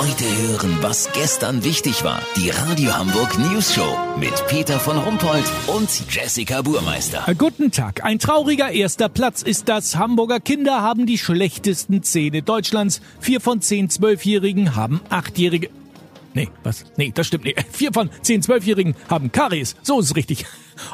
Heute hören, was gestern wichtig war. Die Radio Hamburg News Show mit Peter von Rumpold und Jessica Burmeister. Äh, Guten Tag. Ein trauriger erster Platz ist das. Hamburger Kinder haben die schlechtesten Zähne Deutschlands. Vier von zehn Zwölfjährigen haben achtjährige. Nee, was? Nee, das stimmt nicht. Vier von zehn Zwölfjährigen haben Karies. So ist es richtig.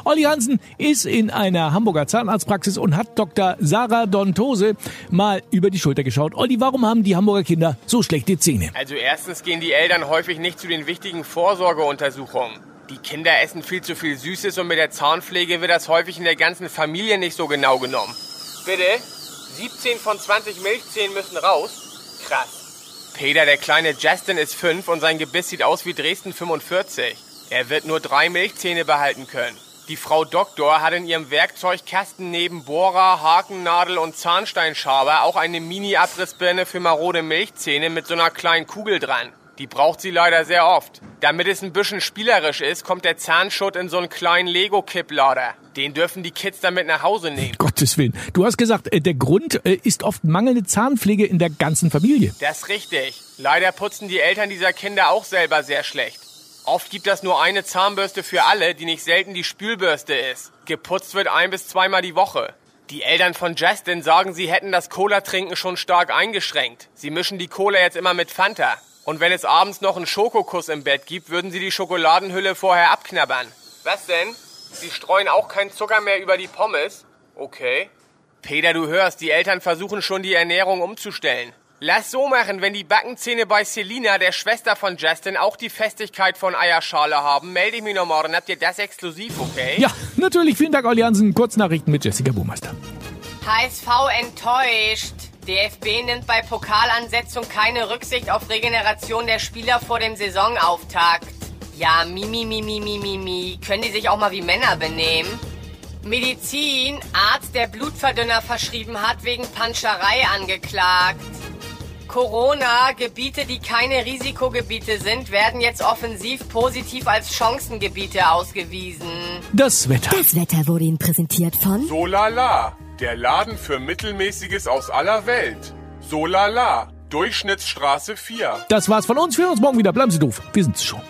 Olli Hansen ist in einer Hamburger Zahnarztpraxis und hat Dr. Sarah Dontose mal über die Schulter geschaut. Olli, warum haben die Hamburger Kinder so schlechte Zähne? Also erstens gehen die Eltern häufig nicht zu den wichtigen Vorsorgeuntersuchungen. Die Kinder essen viel zu viel Süßes und mit der Zahnpflege wird das häufig in der ganzen Familie nicht so genau genommen. Bitte? 17 von 20 Milchzähnen müssen raus? Krass. Peter, der kleine Justin, ist 5 und sein Gebiss sieht aus wie Dresden 45. Er wird nur drei Milchzähne behalten können. Die Frau Doktor hat in ihrem Werkzeugkasten neben Bohrer, Hakennadel und Zahnsteinschaber auch eine Mini-Abrissbirne für marode Milchzähne mit so einer kleinen Kugel dran. Die braucht sie leider sehr oft. Damit es ein bisschen spielerisch ist, kommt der Zahnschutt in so einen kleinen Lego-Kipplader. Den dürfen die Kids dann mit nach Hause nehmen. Gottes Willen. Du hast gesagt, äh, der Grund äh, ist oft mangelnde Zahnpflege in der ganzen Familie. Das ist richtig. Leider putzen die Eltern dieser Kinder auch selber sehr schlecht. Oft gibt das nur eine Zahnbürste für alle, die nicht selten die Spülbürste ist. Geputzt wird ein bis zweimal die Woche. Die Eltern von Justin sagen, sie hätten das Cola-Trinken schon stark eingeschränkt. Sie mischen die Cola jetzt immer mit Fanta. Und wenn es abends noch einen Schokokuss im Bett gibt, würden sie die Schokoladenhülle vorher abknabbern. Was denn? Sie streuen auch keinen Zucker mehr über die Pommes? Okay. Peter, du hörst, die Eltern versuchen schon die Ernährung umzustellen. Lass so machen, wenn die Backenzähne bei Selina, der Schwester von Justin, auch die Festigkeit von Eierschale haben, melde ich mich noch morgen. Habt ihr das exklusiv, okay? Ja, natürlich. Vielen Dank, Olli Hansen. Kurznachrichten mit Jessica Burmeister. HSV enttäuscht. DFB nimmt bei Pokalansetzung keine Rücksicht auf Regeneration der Spieler vor dem Saisonauftakt. Ja, mimi, mimi, mimi, mimi. Können die sich auch mal wie Männer benehmen? Medizin, Arzt, der Blutverdünner verschrieben hat, wegen Panscherei angeklagt. Corona, Gebiete, die keine Risikogebiete sind, werden jetzt offensiv positiv als Chancengebiete ausgewiesen. Das Wetter. Das Wetter wurde Ihnen präsentiert von Solala, der Laden für Mittelmäßiges aus aller Welt. Solala, Durchschnittsstraße 4. Das war's von uns. Wir hören uns morgen wieder. Bleiben Sie doof. Wir sind's schon.